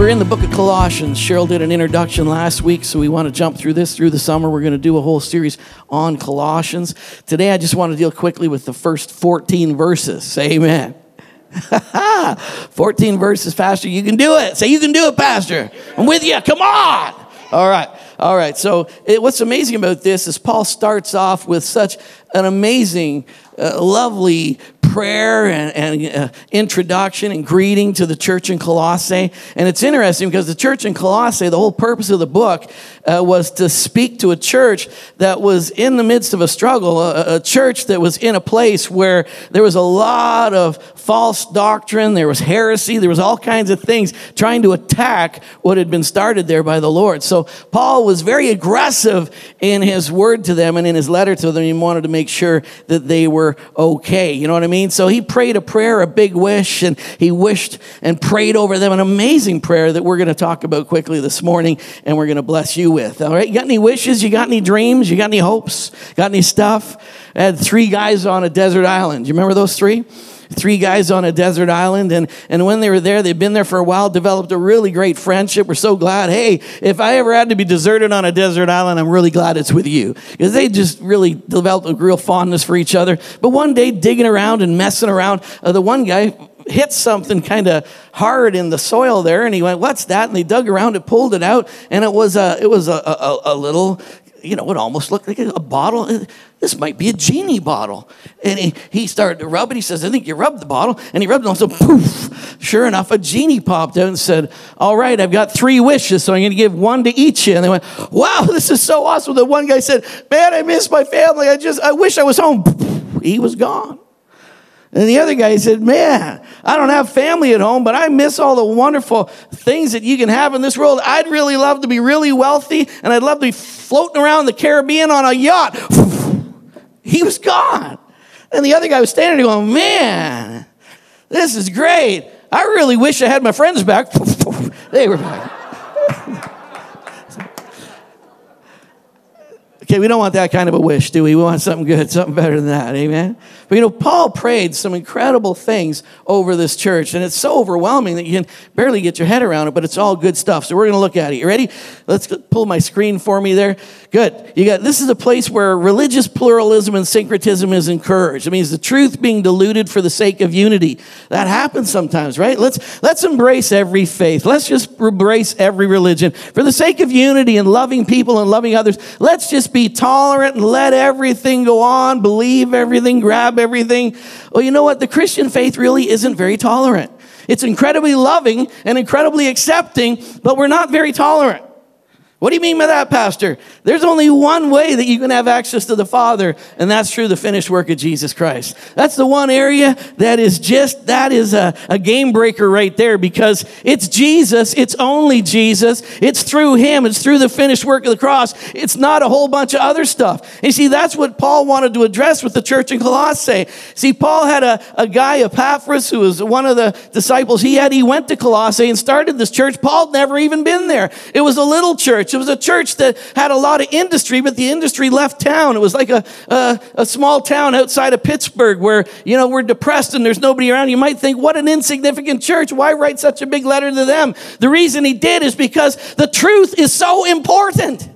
We're in the book of Colossians. Cheryl did an introduction last week, so we want to jump through this through the summer. We're going to do a whole series on Colossians. Today, I just want to deal quickly with the first 14 verses. Say amen. 14 verses, Pastor. You can do it. Say, you can do it, Pastor. I'm with you. Come on. All right. All right. So, it, what's amazing about this is Paul starts off with such an amazing, uh, lovely prayer and, and uh, introduction and greeting to the church in Colossae. And it's interesting because the church in Colossae, the whole purpose of the book uh, was to speak to a church that was in the midst of a struggle, a, a church that was in a place where there was a lot of false doctrine, there was heresy, there was all kinds of things trying to attack what had been started there by the Lord. So Paul was very aggressive in his word to them and in his letter to them. He wanted to make sure that they were okay. You know what I mean? Mean? So he prayed a prayer, a big wish, and he wished and prayed over them an amazing prayer that we're going to talk about quickly this morning and we're going to bless you with. All right? You got any wishes? You got any dreams? You got any hopes? Got any stuff? I had three guys on a desert island. You remember those three? Three guys on a desert island. And, and when they were there, they'd been there for a while, developed a really great friendship. We're so glad. Hey, if I ever had to be deserted on a desert island, I'm really glad it's with you. Because they just really developed a real fondness for each other. But one day, digging around and messing around, uh, the one guy hit something kind of hard in the soil there and he went what's that and they dug around it pulled it out and it was a it was a, a, a little you know, it almost looked like a bottle. Uh, this might be a genie bottle. And he, he started to rub it. He says, I think you rubbed the bottle. And he rubbed it on, so poof. Sure enough, a genie popped out and said, All right, I've got three wishes, so I'm going to give one to each you. And they went, Wow, this is so awesome. The one guy said, Man, I miss my family. I just, I wish I was home. He was gone. And the other guy said, Man, I don't have family at home, but I miss all the wonderful things that you can have in this world. I'd really love to be really wealthy, and I'd love to be floating around the Caribbean on a yacht. He was gone. And the other guy was standing there going, Man, this is great. I really wish I had my friends back. they were back. We don't want that kind of a wish, do we? We want something good, something better than that. Amen. But you know, Paul prayed some incredible things over this church, and it's so overwhelming that you can barely get your head around it, but it's all good stuff. So we're going to look at it. You ready? Let's pull my screen for me there. Good. You got this is a place where religious pluralism and syncretism is encouraged. It means the truth being diluted for the sake of unity. That happens sometimes, right? Let's let's embrace every faith. Let's just embrace every religion. For the sake of unity and loving people and loving others, let's just be tolerant and let everything go on, believe everything, grab everything. Well, you know what? The Christian faith really isn't very tolerant. It's incredibly loving and incredibly accepting, but we're not very tolerant. What do you mean by that, Pastor? There's only one way that you can have access to the Father, and that's through the finished work of Jesus Christ. That's the one area that is just, that is a, a game breaker right there because it's Jesus, it's only Jesus, it's through Him, it's through the finished work of the cross. It's not a whole bunch of other stuff. And you see, that's what Paul wanted to address with the church in Colossae. See, Paul had a, a guy, Epaphras, who was one of the disciples he had. He went to Colossae and started this church. Paul never even been there. It was a little church church. It was a church that had a lot of industry, but the industry left town. It was like a, a, a small town outside of Pittsburgh where, you know, we're depressed and there's nobody around. You might think, what an insignificant church. Why write such a big letter to them? The reason he did is because the truth is so important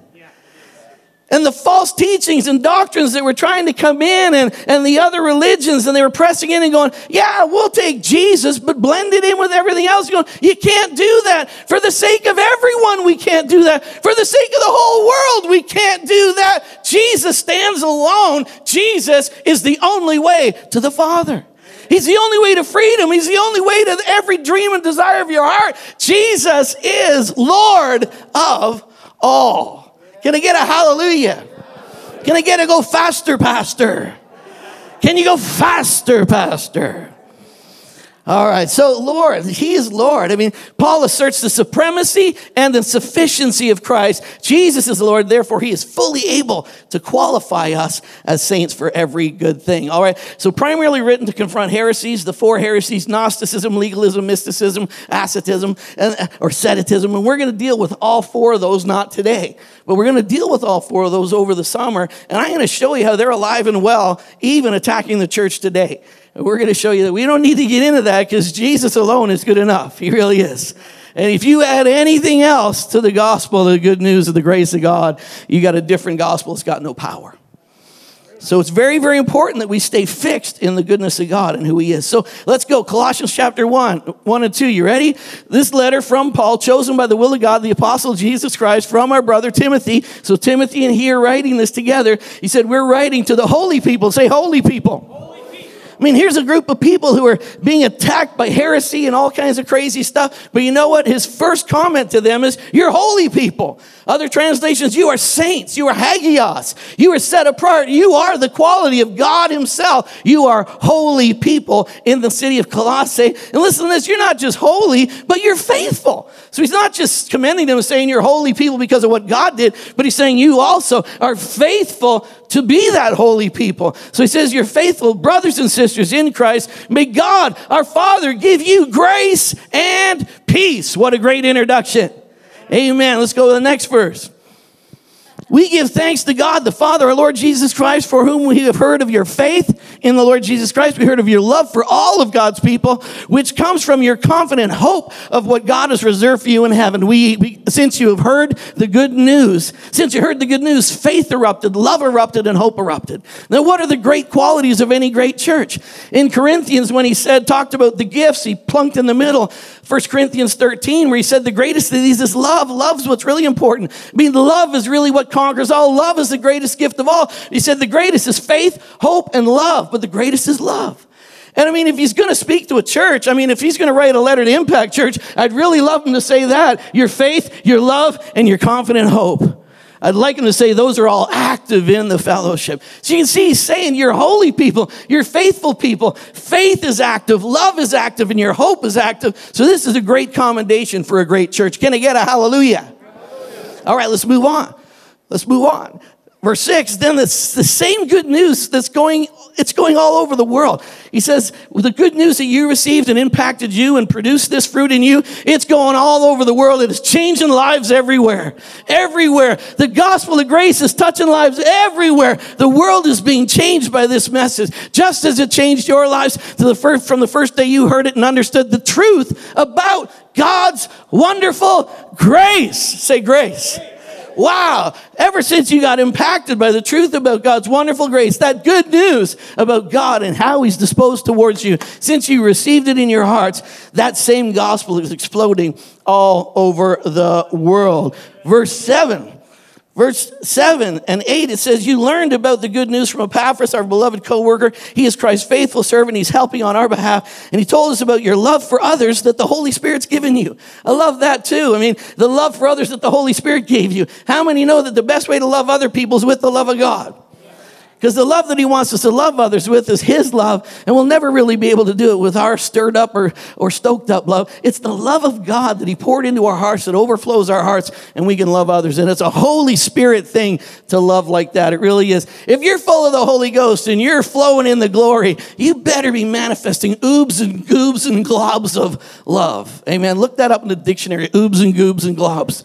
and the false teachings and doctrines that were trying to come in and, and the other religions and they were pressing in and going, yeah, we'll take Jesus, but blend it in with everything else. Going, you can't do that. For the sake of everyone, we can't do that. For the sake of the whole world, we can't do that. Jesus stands alone. Jesus is the only way to the Father. He's the only way to freedom. He's the only way to every dream and desire of your heart. Jesus is Lord of all. Can I get a hallelujah? Can I get a go faster, Pastor? Can you go faster, Pastor? All right, so Lord, He is Lord. I mean, Paul asserts the supremacy and the sufficiency of Christ. Jesus is Lord, therefore, He is fully able to qualify us as saints for every good thing. All right, so primarily written to confront heresies, the four heresies Gnosticism, legalism, mysticism, asceticism, and, or asceticism. And we're going to deal with all four of those, not today, but we're going to deal with all four of those over the summer. And I'm going to show you how they're alive and well, even attacking the church today. We're going to show you that we don't need to get into that because Jesus alone is good enough. He really is. And if you add anything else to the gospel, the good news of the grace of God, you got a different gospel. It's got no power. So it's very, very important that we stay fixed in the goodness of God and who He is. So let's go. Colossians chapter 1, 1 and 2. You ready? This letter from Paul, chosen by the will of God, the apostle Jesus Christ, from our brother Timothy. So Timothy and he are writing this together. He said, We're writing to the holy people. Say, holy people. I mean, here's a group of people who are being attacked by heresy and all kinds of crazy stuff. But you know what? His first comment to them is, You're holy people. Other translations, you are saints. You are hagios. You are set apart. You are the quality of God Himself. You are holy people in the city of Colossae. And listen to this you're not just holy, but you're faithful. So He's not just commending them and saying you're holy people because of what God did, but He's saying you also are faithful to be that holy people. So He says, You're faithful brothers and sisters in Christ. May God, our Father, give you grace and peace. What a great introduction. Amen. Let's go to the next verse. We give thanks to God, the Father, our Lord Jesus Christ, for whom we have heard of your faith in the Lord Jesus Christ. We heard of your love for all of God's people, which comes from your confident hope of what God has reserved for you in heaven. We, we, since you have heard the good news, since you heard the good news, faith erupted, love erupted, and hope erupted. Now, what are the great qualities of any great church? In Corinthians, when he said, talked about the gifts, he plunked in the middle 1 Corinthians 13, where he said the greatest of these is love. Love's what's really important. I mean, love is really what conquers all. Love is the greatest gift of all. He said the greatest is faith, hope, and love, but the greatest is love. And I mean, if he's going to speak to a church, I mean, if he's going to write a letter to Impact Church, I'd really love him to say that your faith, your love, and your confident hope. I'd like him to say those are all active in the fellowship. So you can see he's saying you're holy people, you're faithful people. Faith is active, love is active, and your hope is active. So this is a great commendation for a great church. Can I get a hallelujah? hallelujah. All right, let's move on. Let's move on. Verse 6, then it's the same good news that's going, it's going all over the world. He says, the good news that you received and impacted you and produced this fruit in you, it's going all over the world. It is changing lives everywhere. Everywhere. The gospel of grace is touching lives everywhere. The world is being changed by this message, just as it changed your lives to the first, from the first day you heard it and understood the truth about God's wonderful grace. Say grace. Wow. Ever since you got impacted by the truth about God's wonderful grace, that good news about God and how He's disposed towards you, since you received it in your hearts, that same gospel is exploding all over the world. Verse 7 Verse 7 and 8, it says, You learned about the good news from Epaphras, our beloved co worker. He is Christ's faithful servant. He's helping on our behalf. And he told us about your love for others that the Holy Spirit's given you. I love that too. I mean, the love for others that the Holy Spirit gave you. How many know that the best way to love other people is with the love of God? Because the love that he wants us to love others with is his love, and we'll never really be able to do it with our stirred up or, or stoked up love. It's the love of God that he poured into our hearts that overflows our hearts, and we can love others. And it's a Holy Spirit thing to love like that. It really is. If you're full of the Holy Ghost and you're flowing in the glory, you better be manifesting oobs and goobs and globs of love. Amen. Look that up in the dictionary oobs and goobs and globs.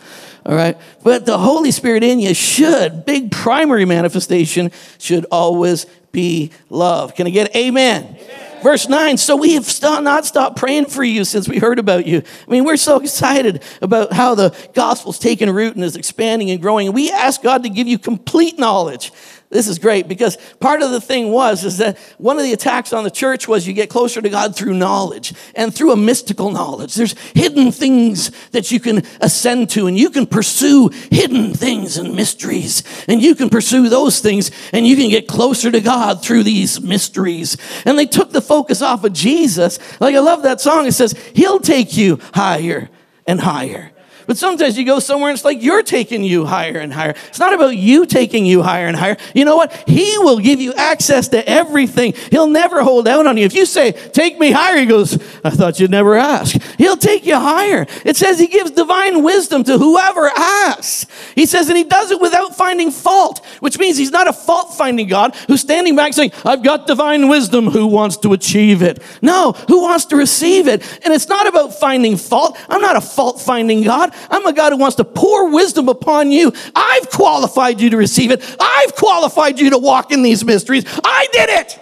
All right. But the Holy Spirit in you should, big primary manifestation, should always be love. Can I get amen? amen. Verse 9, so we have st- not stopped praying for you since we heard about you. I mean, we're so excited about how the gospel's taken root and is expanding and growing. We ask God to give you complete knowledge this is great because part of the thing was is that one of the attacks on the church was you get closer to God through knowledge and through a mystical knowledge. There's hidden things that you can ascend to and you can pursue hidden things and mysteries and you can pursue those things and you can get closer to God through these mysteries. And they took the focus off of Jesus. Like I love that song. It says, he'll take you higher and higher. But sometimes you go somewhere and it's like you're taking you higher and higher. It's not about you taking you higher and higher. You know what? He will give you access to everything. He'll never hold out on you. If you say, Take me higher, he goes, I thought you'd never ask. He'll take you higher. It says he gives divine wisdom to whoever asks. He says, and he does it without finding fault, which means he's not a fault finding God who's standing back saying, I've got divine wisdom. Who wants to achieve it? No, who wants to receive it? And it's not about finding fault. I'm not a fault finding God. I'm a God who wants to pour wisdom upon you. I've qualified you to receive it. I've qualified you to walk in these mysteries. I did it.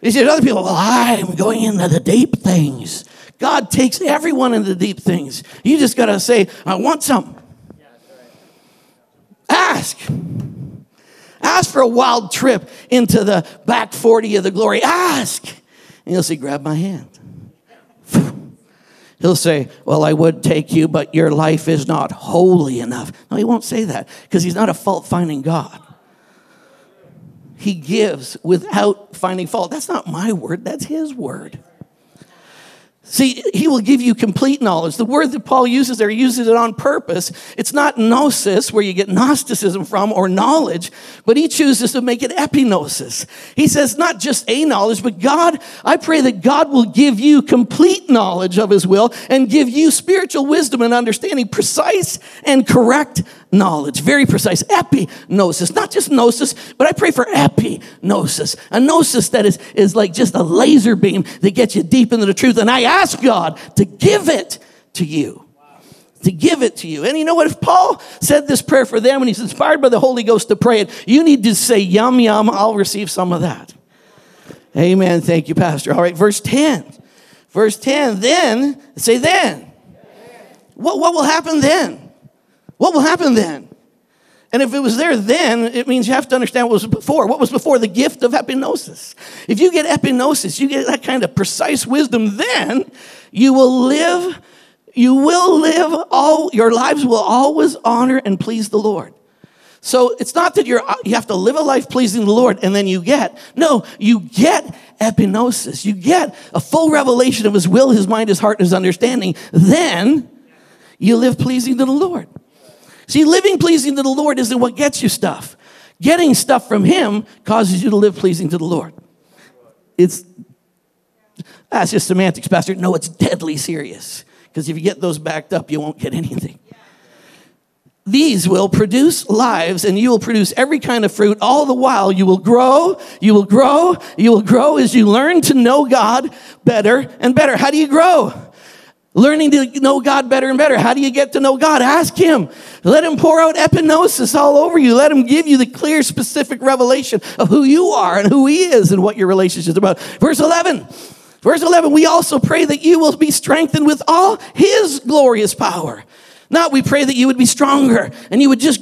You see, other people, well, I'm going into the deep things. God takes everyone into the deep things. You just got to say, I want some. Ask. Ask for a wild trip into the back 40 of the glory. Ask. And you'll see, Grab my hand. He'll say, Well, I would take you, but your life is not holy enough. No, he won't say that because he's not a fault finding God. He gives without finding fault. That's not my word, that's his word. See, he will give you complete knowledge. The word that Paul uses there, he uses it on purpose. It's not gnosis, where you get Gnosticism from, or knowledge, but he chooses to make it epignosis. He says, not just a knowledge, but God, I pray that God will give you complete knowledge of his will and give you spiritual wisdom and understanding, precise and correct knowledge, very precise. Epignosis, not just gnosis, but I pray for epignosis. A gnosis that is, is like just a laser beam that gets you deep into the truth. And I ask God to give it to you. To give it to you. And you know what? If Paul said this prayer for them and he's inspired by the Holy Ghost to pray it, you need to say, Yum, yum, I'll receive some of that. Amen. Thank you, Pastor. All right, verse 10. Verse 10, then, say then. What, what will happen then? What will happen then? And if it was there then, it means you have to understand what was before. What was before? The gift of epignosis. If you get epignosis, you get that kind of precise wisdom, then you will live, you will live all, your lives will always honor and please the Lord. So it's not that you're, you have to live a life pleasing the Lord and then you get. No, you get epignosis. You get a full revelation of His will, His mind, His heart, His understanding. Then you live pleasing to the Lord. See, living pleasing to the Lord isn't what gets you stuff. Getting stuff from Him causes you to live pleasing to the Lord. It's that's just semantics, Pastor. No, it's deadly serious. Because if you get those backed up, you won't get anything. These will produce lives and you will produce every kind of fruit. All the while, you will grow, you will grow, you will grow as you learn to know God better and better. How do you grow? Learning to know God better and better. How do you get to know God? Ask Him. Let Him pour out epignosis all over you. Let Him give you the clear, specific revelation of who you are and who He is and what your relationship is about. Verse 11. Verse 11, we also pray that you will be strengthened with all His glorious power. Not we pray that you would be stronger and you would just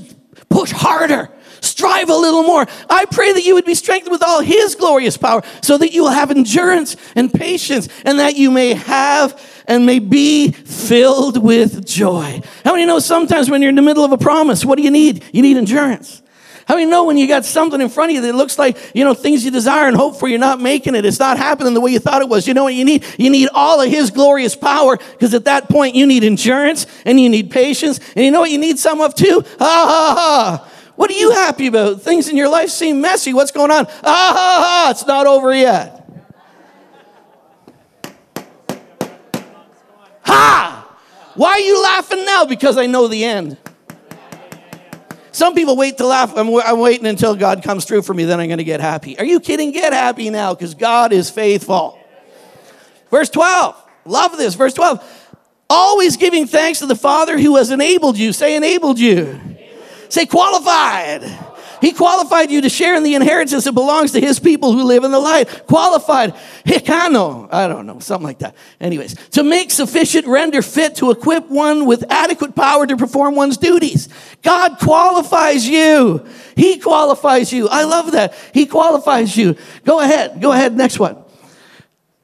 push harder strive a little more. I pray that you would be strengthened with all His glorious power so that you will have endurance and patience and that you may have and may be filled with joy. How many know sometimes when you're in the middle of a promise, what do you need? You need endurance. How many know when you got something in front of you that looks like, you know, things you desire and hope for, you're not making it. It's not happening the way you thought it was. You know what you need? You need all of His glorious power because at that point you need endurance and you need patience. And you know what you need some of too? Ha ha ha. What are you happy about? Things in your life seem messy. What's going on? Ah ha ha. It's not over yet. Ha! Why are you laughing now? Because I know the end. Some people wait to laugh. I'm, I'm waiting until God comes through for me, then I'm going to get happy. Are you kidding? Get happy now because God is faithful. Verse 12. Love this. Verse 12. Always giving thanks to the Father who has enabled you. Say, enabled you. Say, qualified he qualified you to share in the inheritance that belongs to his people who live in the light. Qualified. Hikano. I don't know, something like that. Anyways, to make sufficient, render fit, to equip one with adequate power to perform one's duties. God qualifies you. He qualifies you. I love that. He qualifies you. Go ahead. Go ahead. Next one.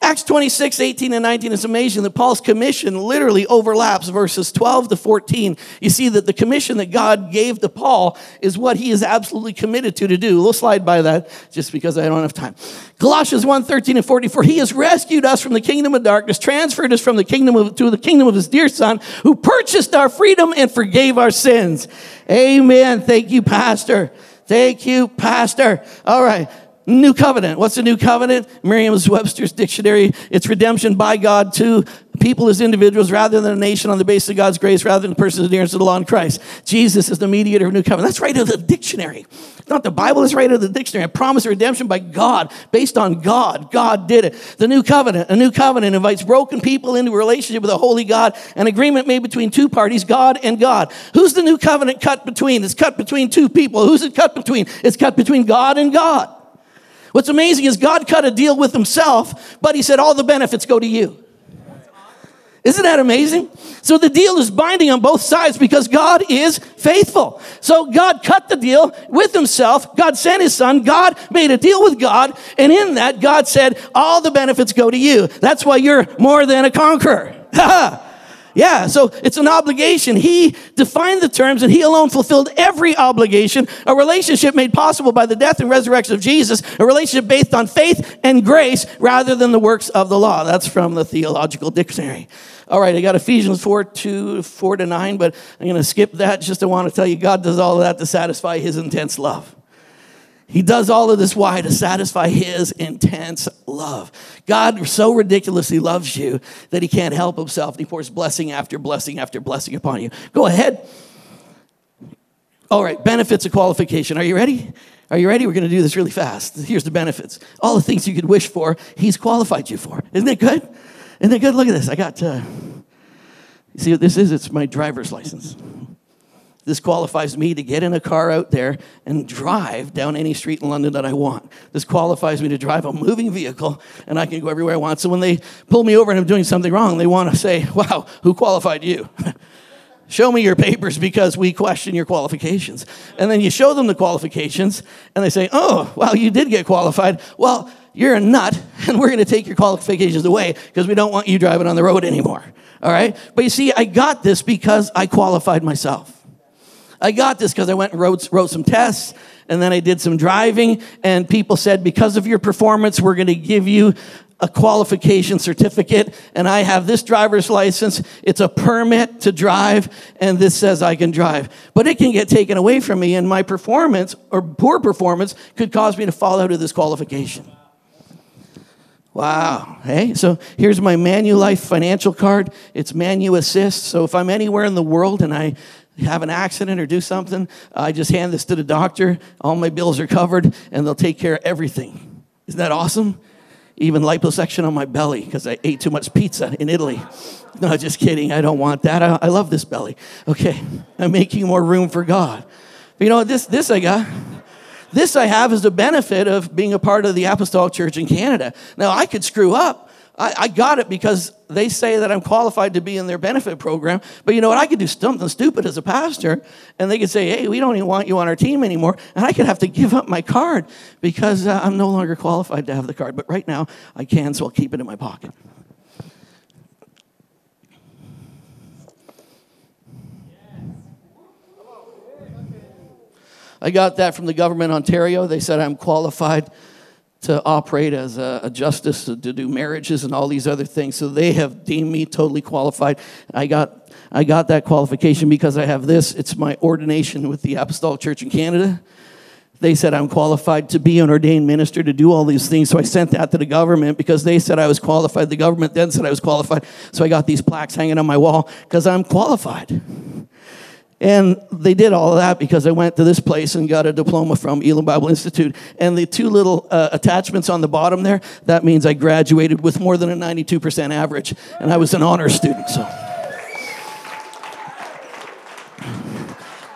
Acts 26, 18, and 19 is amazing that Paul's commission literally overlaps verses 12 to 14. You see that the commission that God gave to Paul is what he is absolutely committed to to do. We'll slide by that just because I don't have time. Colossians 1, 13 and 44. He has rescued us from the kingdom of darkness, transferred us from the kingdom of, to the kingdom of his dear son, who purchased our freedom and forgave our sins. Amen. Thank you, Pastor. Thank you, Pastor. All right. New covenant. What's the new covenant? Merriam-Webster's dictionary. It's redemption by God to people as individuals rather than a nation on the basis of God's grace rather than the person's adherence to the law in Christ. Jesus is the mediator of new covenant. That's right out of the dictionary. Not the Bible, it's right out of the dictionary. A promise of redemption by God, based on God. God did it. The new covenant. A new covenant invites broken people into a relationship with a holy God, an agreement made between two parties, God and God. Who's the new covenant cut between? It's cut between two people. Who's it cut between? It's cut between God and God. What's amazing is God cut a deal with himself, but he said all the benefits go to you. Isn't that amazing? So the deal is binding on both sides because God is faithful. So God cut the deal with himself. God sent his son. God made a deal with God. And in that, God said, all the benefits go to you. That's why you're more than a conqueror. Yeah, so it's an obligation. He defined the terms and he alone fulfilled every obligation. A relationship made possible by the death and resurrection of Jesus, a relationship based on faith and grace rather than the works of the law. That's from the theological dictionary. All right, I got Ephesians 4 to 4 to 9, but I'm going to skip that. Just I want to tell you, God does all of that to satisfy his intense love. He does all of this why? To satisfy his intense love. God so ridiculously loves you that he can't help himself. And he pours blessing after blessing after blessing upon you. Go ahead. All right, benefits of qualification. Are you ready? Are you ready? We're going to do this really fast. Here's the benefits. All the things you could wish for, he's qualified you for. Isn't it good? Isn't it good? Look at this. I got, uh, see what this is? It's my driver's license. This qualifies me to get in a car out there and drive down any street in London that I want. This qualifies me to drive a moving vehicle and I can go everywhere I want. So when they pull me over and I'm doing something wrong, they want to say, Wow, who qualified you? show me your papers because we question your qualifications. And then you show them the qualifications and they say, Oh, well, you did get qualified. Well, you're a nut and we're going to take your qualifications away because we don't want you driving on the road anymore. All right? But you see, I got this because I qualified myself. I got this because I went and wrote, wrote some tests and then I did some driving and people said, because of your performance, we're going to give you a qualification certificate and I have this driver's license. It's a permit to drive and this says I can drive. But it can get taken away from me and my performance or poor performance could cause me to fall out of this qualification. Wow. Hey, so here's my Manulife financial card. It's Manu Assist. So if I'm anywhere in the world and I have an accident or do something, I just hand this to the doctor. All my bills are covered, and they'll take care of everything. Isn't that awesome? Even liposuction on my belly because I ate too much pizza in Italy. No, just kidding. I don't want that. I, I love this belly. Okay, I'm making more room for God. But you know this? This I got. This I have is the benefit of being a part of the Apostolic Church in Canada. Now I could screw up. I, I, got it because they say that I'm qualified to be in their benefit program. But you know what? I could do something stupid as a pastor, and they could say, hey, we don't even want you on our team anymore. And I could have to give up my card because uh, I'm no longer qualified to have the card. But right now, I can, so I'll keep it in my pocket. I got that from the government Ontario. They said I'm qualified to operate as a, a, justice, to, to do marriages and all these other things. So they have deemed me totally qualified. I got, I got that qualification because I have this. It's my ordination with the Apostolic Church in Canada. They said I'm qualified to be an ordained minister to do all these things. So I sent that to the government because they said I was qualified. The government then said I was qualified. So I got these plaques hanging on my wall because I'm qualified. And they did all of that because I went to this place and got a diploma from Elim Bible Institute. And the two little uh, attachments on the bottom there, that means I graduated with more than a 92% average. And I was an honor student, so.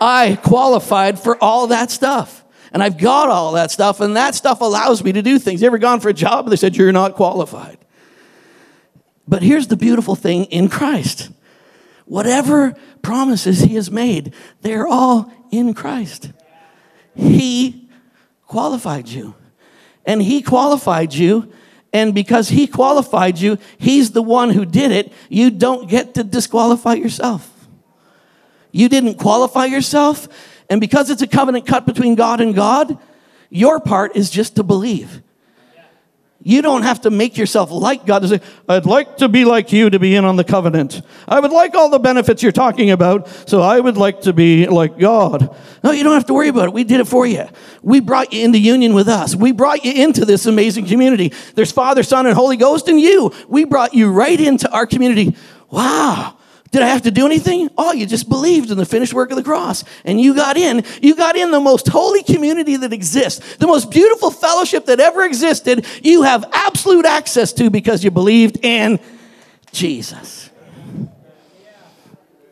I qualified for all that stuff. And I've got all that stuff, and that stuff allows me to do things. You ever gone for a job and they said, You're not qualified? But here's the beautiful thing in Christ whatever promises he has made, they're all in Christ. He qualified you. And he qualified you And because he qualified you, he's the one who did it. You don't get to disqualify yourself. You didn't qualify yourself. And because it's a covenant cut between God and God, your part is just to believe. You don't have to make yourself like God to say, I'd like to be like you to be in on the covenant. I would like all the benefits you're talking about, so I would like to be like God. No, you don't have to worry about it. We did it for you. We brought you into union with us. We brought you into this amazing community. There's Father, Son, and Holy Ghost in you. We brought you right into our community. Wow. Did I have to do anything? Oh, you just believed in the finished work of the cross and you got in. You got in the most holy community that exists, the most beautiful fellowship that ever existed. You have absolute access to because you believed in Jesus.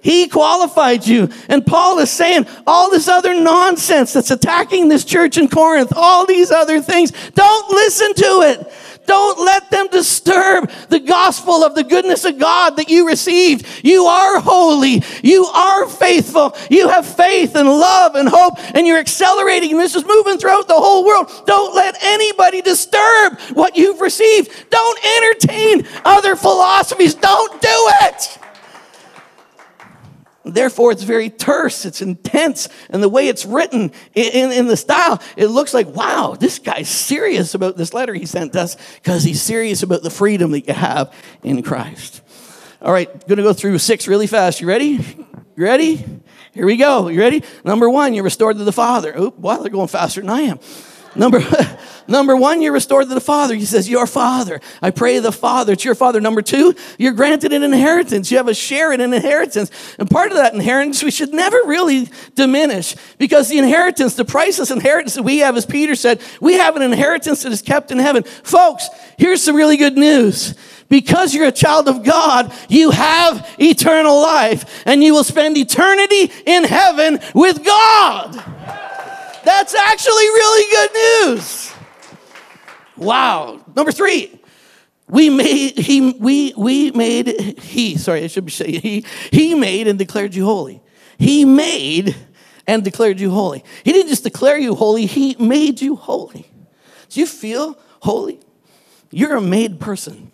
He qualified you. And Paul is saying all this other nonsense that's attacking this church in Corinth, all these other things, don't listen to it. Don't let them disturb the gospel of the goodness of God that you received. You are holy. You are faithful. You have faith and love and hope, and you're accelerating. This is moving throughout the whole world. Don't let anybody disturb what you've received. Don't entertain other philosophies. Don't do it. Therefore, it's very terse, it's intense, and the way it's written in, in, the style, it looks like, wow, this guy's serious about this letter he sent us because he's serious about the freedom that you have in Christ. All right, gonna go through six really fast. You ready? You ready? Here we go. You ready? Number one, you're restored to the Father. Oop, wow, they're going faster than I am. Number, number one, you're restored to the Father. He says, Your Father. I pray the Father. It's your Father. Number two, you're granted an inheritance. You have a share in an inheritance. And part of that inheritance we should never really diminish because the inheritance, the priceless inheritance that we have, as Peter said, we have an inheritance that is kept in heaven. Folks, here's some really good news. Because you're a child of God, you have eternal life and you will spend eternity in heaven with God. That's actually really good news. Wow. Number three. We made, he, we, we made, he, sorry, I should be saying, he, he made and declared you holy. He made and declared you holy. He didn't just declare you holy, he made you holy. Do you feel holy? You're a made person.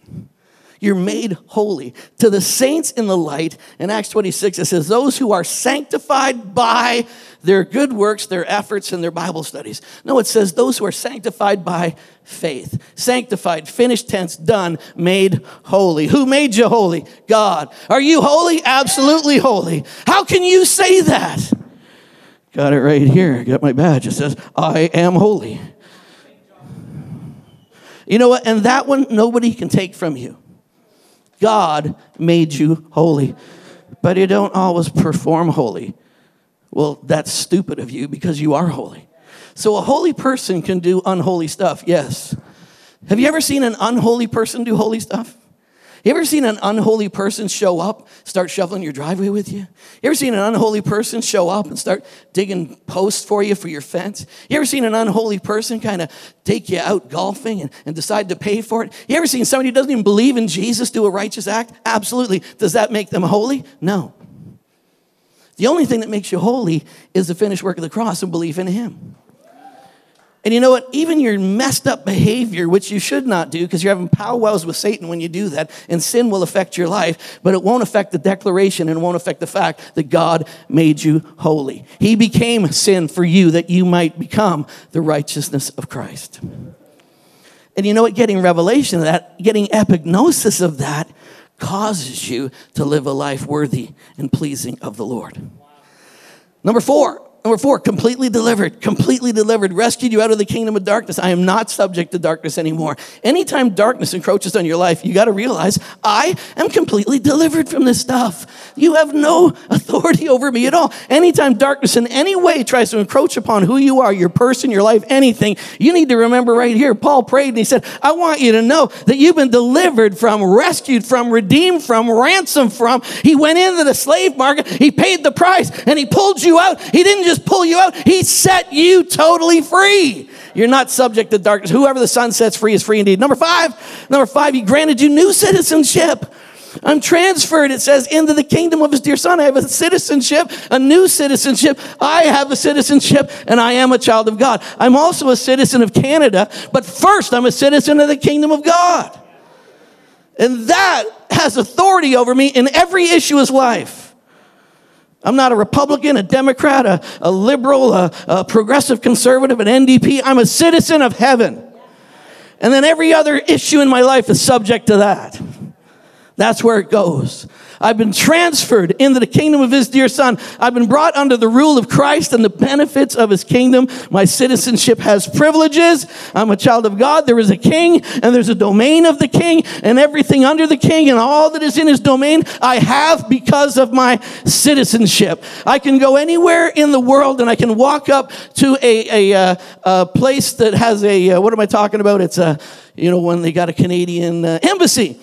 You're made holy. To the saints in the light, in Acts 26, it says, Those who are sanctified by their good works, their efforts, and their Bible studies. No, it says those who are sanctified by faith. Sanctified, finished tense, done, made holy. Who made you holy? God. Are you holy? Absolutely holy. How can you say that? Got it right here. Got my badge. It says, I am holy. You know what? And that one nobody can take from you. God made you holy, but you don't always perform holy. Well, that's stupid of you because you are holy. So a holy person can do unholy stuff, yes. Have you ever seen an unholy person do holy stuff? You ever seen an unholy person show up, start shoveling your driveway with you? You ever seen an unholy person show up and start digging posts for you for your fence? You ever seen an unholy person kind of take you out golfing and, and decide to pay for it? You ever seen somebody who doesn't even believe in Jesus do a righteous act? Absolutely. Does that make them holy? No. The only thing that makes you holy is the finished work of the cross and belief in Him. And you know what? Even your messed up behavior, which you should not do because you're having powwows with Satan when you do that, and sin will affect your life, but it won't affect the declaration and won't affect the fact that God made you holy. He became sin for you that you might become the righteousness of Christ. And you know what? Getting revelation of that, getting epignosis of that, causes you to live a life worthy and pleasing of the Lord. Number four, Number four, completely delivered, completely delivered, rescued you out of the kingdom of darkness. I am not subject to darkness anymore. Anytime darkness encroaches on your life, you got to realize I am completely delivered from this stuff. You have no authority over me at all. Anytime darkness in any way tries to encroach upon who you are, your person, your life, anything, you need to remember right here. Paul prayed and he said, I want you to know that you've been delivered from, rescued from, redeemed from, ransomed from. He went into the slave market, he paid the price, and he pulled you out. He didn't just just pull you out, He set you totally free. You're not subject to darkness. Whoever the Son sets free is free indeed. Number five, number five, He granted you new citizenship. I'm transferred, it says, into the kingdom of his dear son. I have a citizenship, a new citizenship. I have a citizenship and I am a child of God. I'm also a citizen of Canada, but first I'm a citizen of the kingdom of God. And that has authority over me in every issue of life. I'm not a Republican, a Democrat, a, a liberal, a, a progressive conservative, an NDP. I'm a citizen of heaven. And then every other issue in my life is subject to that. That's where it goes. I've been transferred into the kingdom of his dear son. I've been brought under the rule of Christ and the benefits of his kingdom. My citizenship has privileges. I'm a child of God. There is a king and there's a domain of the king and everything under the king and all that is in his domain I have because of my citizenship. I can go anywhere in the world and I can walk up to a, a, uh, a place that has a, uh, what am I talking about? It's a, you know, when they got a Canadian uh, embassy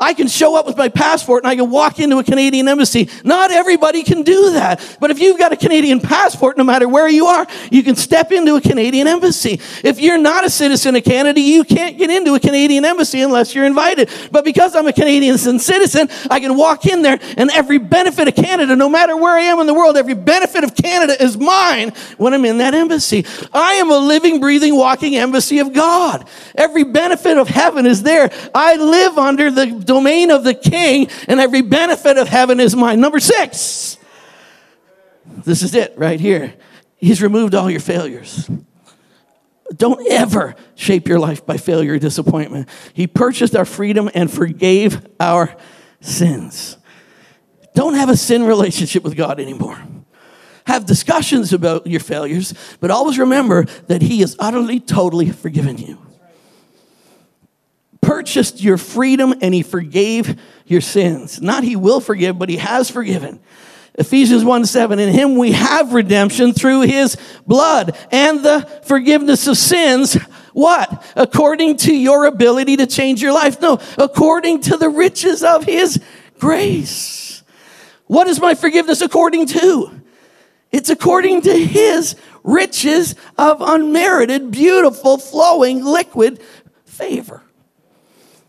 I can show up with my passport and I can walk into a Canadian embassy. Not everybody can do that. But if you've got a Canadian passport, no matter where you are, you can step into a Canadian embassy. If you're not a citizen of Canada, you can't get into a Canadian embassy unless you're invited. But because I'm a Canadian citizen, I can walk in there and every benefit of Canada, no matter where I am in the world, every benefit of Canada is mine when I'm in that embassy. I am a living, breathing, walking embassy of God. Every benefit of heaven is there. I live under the domain of the king, and every benefit of heaven is mine. Number six. This is it right here. He's removed all your failures. Don't ever shape your life by failure or disappointment. He purchased our freedom and forgave our sins. Don't have a sin relationship with God anymore. Have discussions about your failures, but always remember that He has utterly, totally forgiven you purchased your freedom and he forgave your sins. Not he will forgive, but he has forgiven. Ephesians 1 7, in him we have redemption through his blood and the forgiveness of sins. What? According to your ability to change your life? No, according to the riches of his grace. What is my forgiveness according to? It's according to his riches of unmerited, beautiful, flowing, liquid favor.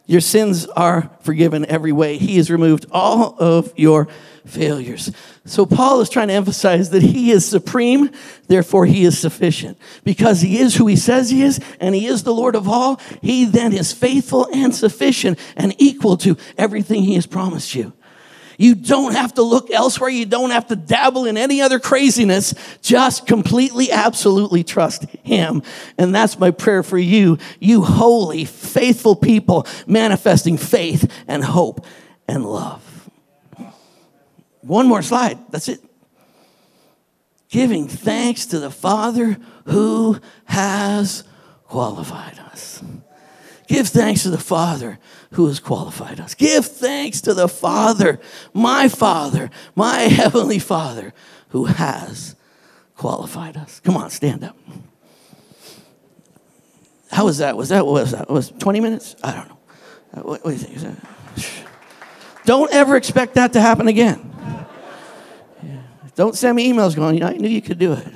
Your sins are forgiven every way. He has removed all of your failures. So Paul is trying to emphasize that he is supreme, therefore he is sufficient. Because he is who he says he is, and he is the Lord of all, he then is faithful and sufficient and equal to everything he has promised you. You don't have to look elsewhere. You don't have to dabble in any other craziness. Just completely, absolutely trust Him. And that's my prayer for you, you holy, faithful people manifesting faith and hope and love. One more slide. That's it. Giving thanks to the Father who has qualified us. Give thanks to the Father who has qualified us. Give thanks to the Father, my Father, my Heavenly Father, who has qualified us. Come on, stand up. How was that? Was that what was that? Was 20 minutes? I don't know. Uh, what, what do you think? Don't ever expect that to happen again. Don't send me emails going, you know, I knew you could do it.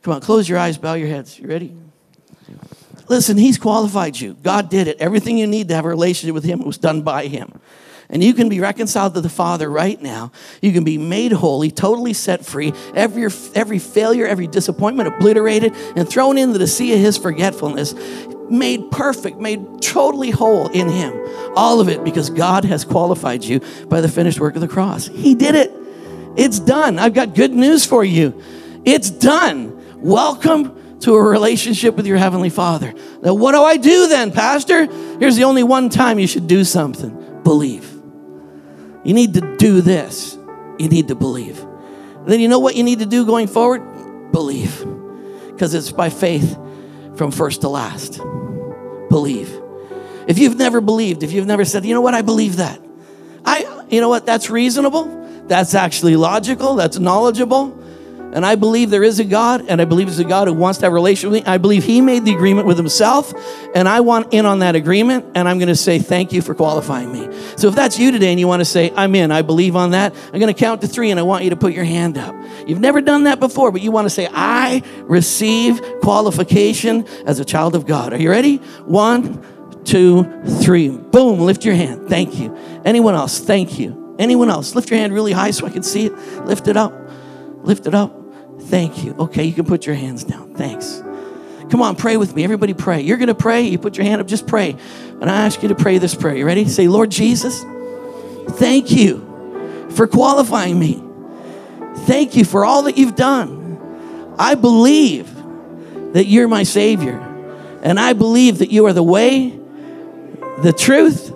Come on, close your eyes, bow your heads. You ready? Listen, He's qualified you. God did it. Everything you need to have a relationship with Him was done by Him. And you can be reconciled to the Father right now. You can be made holy, totally set free, every, every failure, every disappointment obliterated, and thrown into the sea of His forgetfulness, made perfect, made totally whole in Him. All of it because God has qualified you by the finished work of the cross. He did it. It's done. I've got good news for you. It's done. Welcome to a relationship with your Heavenly Father. Now, what do I do then, Pastor? Here's the only one time you should do something believe. You need to do this. You need to believe. And then you know what you need to do going forward? Believe. Because it's by faith from first to last. Believe. If you've never believed, if you've never said, you know what, I believe that. I, you know what, that's reasonable. That's actually logical. That's knowledgeable. And I believe there is a God, and I believe there's a God who wants to have a relationship with me. I believe He made the agreement with Himself, and I want in on that agreement, and I'm going to say thank you for qualifying me. So if that's you today and you want to say, I'm in, I believe on that, I'm going to count to three, and I want you to put your hand up. You've never done that before, but you want to say, I receive qualification as a child of God. Are you ready? One, two, three. Boom, lift your hand. Thank you. Anyone else? Thank you. Anyone else? Lift your hand really high so I can see it. Lift it up. Lift it up. Thank you. Okay, you can put your hands down. Thanks. Come on, pray with me. Everybody pray. You're going to pray. You put your hand up, just pray. And I ask you to pray this prayer. You ready? Say, Lord Jesus, thank you for qualifying me. Thank you for all that you've done. I believe that you're my Savior. And I believe that you are the way, the truth,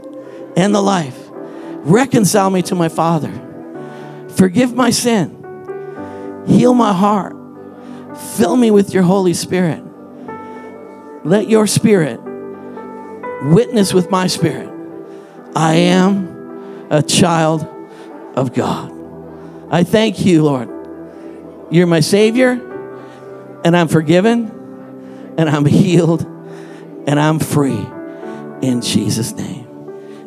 and the life. Reconcile me to my Father. Forgive my sin. Heal my heart. Fill me with your Holy Spirit. Let your Spirit witness with my spirit. I am a child of God. I thank you, Lord. You're my Savior, and I'm forgiven, and I'm healed, and I'm free in Jesus' name.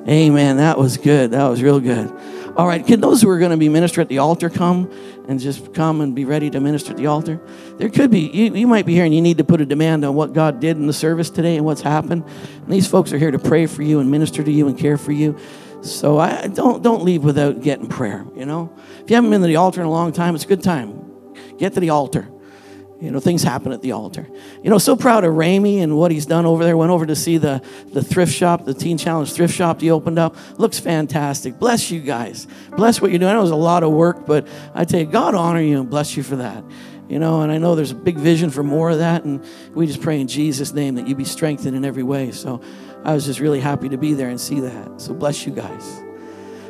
Amen. That was good. That was real good. All right, can those who are going to be minister at the altar come and just come and be ready to minister at the altar? There could be, you, you might be here and you need to put a demand on what God did in the service today and what's happened. And these folks are here to pray for you and minister to you and care for you. So I don't don't leave without getting prayer, you know? If you haven't been to the altar in a long time, it's a good time. Get to the altar. You know, things happen at the altar. You know, so proud of Ramey and what he's done over there. Went over to see the, the thrift shop, the Teen Challenge thrift shop he opened up. Looks fantastic. Bless you guys. Bless what you're doing. I know it was a lot of work, but I tell you, God honor you and bless you for that. You know, and I know there's a big vision for more of that, and we just pray in Jesus' name that you be strengthened in every way. So I was just really happy to be there and see that. So bless you guys.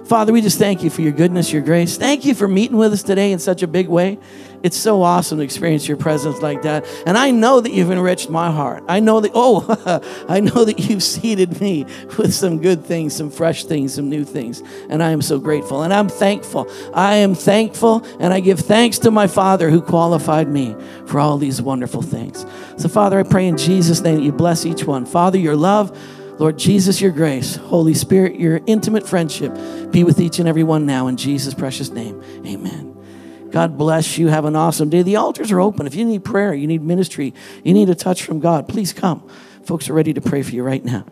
Father, we just thank you for your goodness, your grace. Thank you for meeting with us today in such a big way. It's so awesome to experience your presence like that. And I know that you've enriched my heart. I know that, oh, I know that you've seeded me with some good things, some fresh things, some new things. And I am so grateful. And I'm thankful. I am thankful. And I give thanks to my Father who qualified me for all these wonderful things. So, Father, I pray in Jesus' name that you bless each one. Father, your love Lord Jesus, your grace, Holy Spirit, your intimate friendship be with each and every one now in Jesus' precious name. Amen. God bless you. Have an awesome day. The altars are open. If you need prayer, you need ministry, you need a touch from God, please come. Folks are ready to pray for you right now.